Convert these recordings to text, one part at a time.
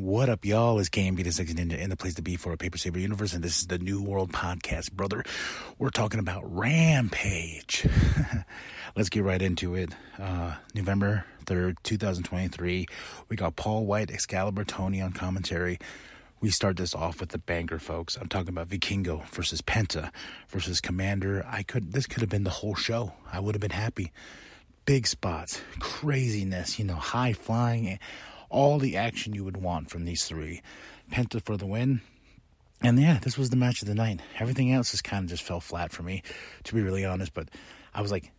What up, y'all? It's KMB the Sexy Ninja in the place to be for a Paper Saber Universe, and this is the New World Podcast, brother. We're talking about Rampage. Let's get right into it. Uh, November 3rd, 2023. We got Paul Wight, Excalibur Tony on commentary. We start this off with the banker, folks. I'm talking about Vikingo versus Penta versus Komander. I could this could have been the whole show. I would have been happy. Big spots, craziness, you know, high flying, all the action you would want from these three. Penta for the win. And yeah, this was the match of the night. Everything else just kind of just fell flat for me, to be really honest. But I was like,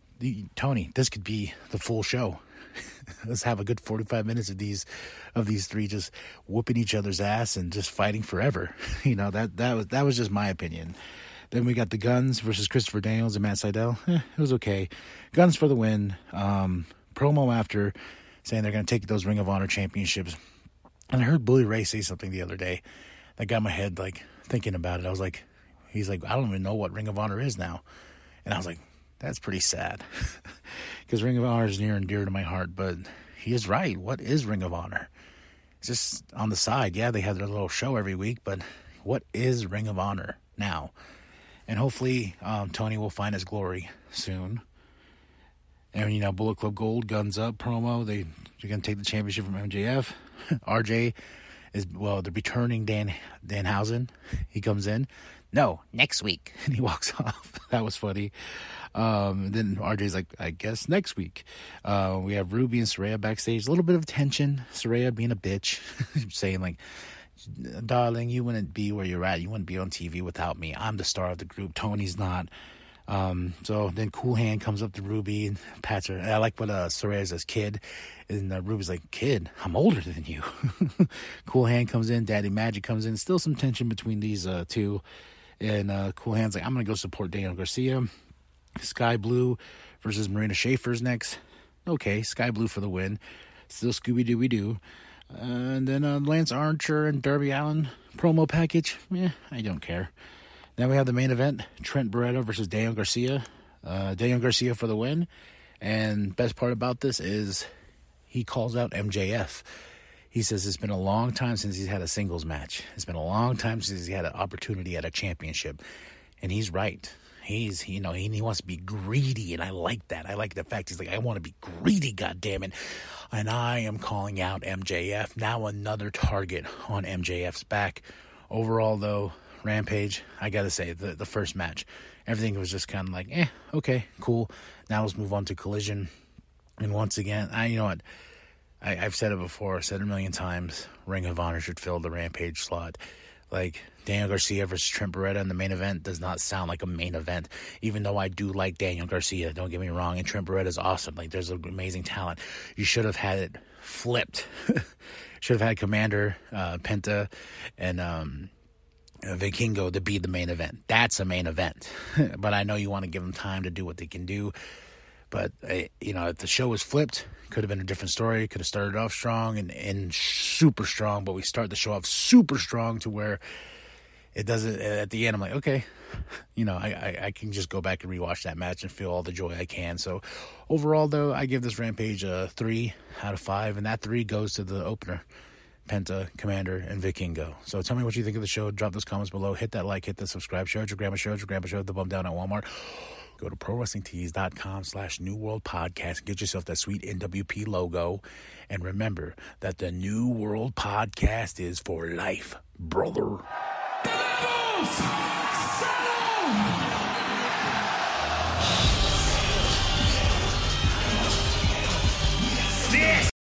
Tony, this could be the full show. Let's have a good 45 minutes of these of these three just whooping each other's ass and just fighting forever. You know, that that was that was just my opinion. Then we got the Guns versus Christopher Daniels and Matt Sydal. Eh, it was okay. Guns for the win. Um, promo after saying they're going to take those Ring of Honor championships. And I heard Bully Ray say something the other day that got my head like thinking about it. I was like, he's like, I don't even know what Ring of Honor is now. And I was like, that's pretty sad because Ring of Honor is near and dear to my heart. But he is right. What is Ring of Honor? It's just on the side. Yeah, they have their little show every week, but what is Ring of Honor now? And hopefully, um, Tony will find his glory soon. And you know, Bullet Club Gold, Guns Up promo. They they're gonna take the championship from MJF. RJ is well, they're returning Dan Danhausen. He comes in. No, next week, and he walks off. that was funny. Um, then RJ's like, I guess next week. Uh, we have Ruby and Saraya backstage. A little bit of tension. Saraya being a bitch, saying like, darling, you wouldn't be where you're at. You wouldn't be on TV without me. I'm the star of the group. Tony's not. Um, so then Cool Hand comes up to Ruby and pats her. And I like what uh, Saraya says, kid. And uh, Ruby's like, kid, I'm older than you. cool Hand comes in. Daddy Magic comes in. Still some tension between these uh, two. And uh, Cool Hand's like, I'm going to go support Daniel Garcia. Skye Blue versus Marina Shafir's next. Okay, Skye Blue for the win. Still Scooby Dooby Doo. And then uh, Lance Archer and Darby Allin promo package. Yeah, I don't care. Then we have the main event Trent Beretta versus Daniel Garcia. Uh, Daniel Garcia for the win. And best part about this is he calls out MJF. He says it's been a long time since he's had a singles match. It's been a long time since he's had an opportunity at a championship. And he's right. He's, you know, he, he wants to be greedy, and I like that. I like the fact he's like, I want to be greedy, goddammit. And I am calling out MJF. Now another target on MJF's back. Overall, though, Rampage, I gotta say, the, the first match, everything was just kind of like, eh, okay, cool. Now let's move on to Collision. And once again, I, you know what? I, I've said it before, said it a million times. Ring of Honor should fill the Rampage slot. Like Daniel Garcia versus Trent Beretta in the main event does not sound like a main event, even though I do like Daniel Garcia. Don't get me wrong, and Trent Beretta is awesome. Like there's an amazing talent. You should have had it flipped. should have had Komander uh, Penta and um, Vikingo to be the main event. That's a main event. but I know you want to give them time to do what they can do. But you know, if the show was flipped, could have been a different story. Could have started off strong and, and super strong, but we start the show off super strong to where it doesn't. At the end, I'm like, okay, you know, I, I, I can just go back and rewatch that match and feel all the joy I can. So overall, though, I give this Rampage a three out of five, and that three goes to the opener. Penta, Komander, and Vikingo. So tell me what you think of the show. Drop those comments below. Hit that like, hit the subscribe. Share it your grandma, it your grandpa, share the bum down at Walmart. Go to ProWrestlingTees.com slash New World Podcast. Get yourself that sweet NWP logo. And remember that the New World Podcast is for life, brother.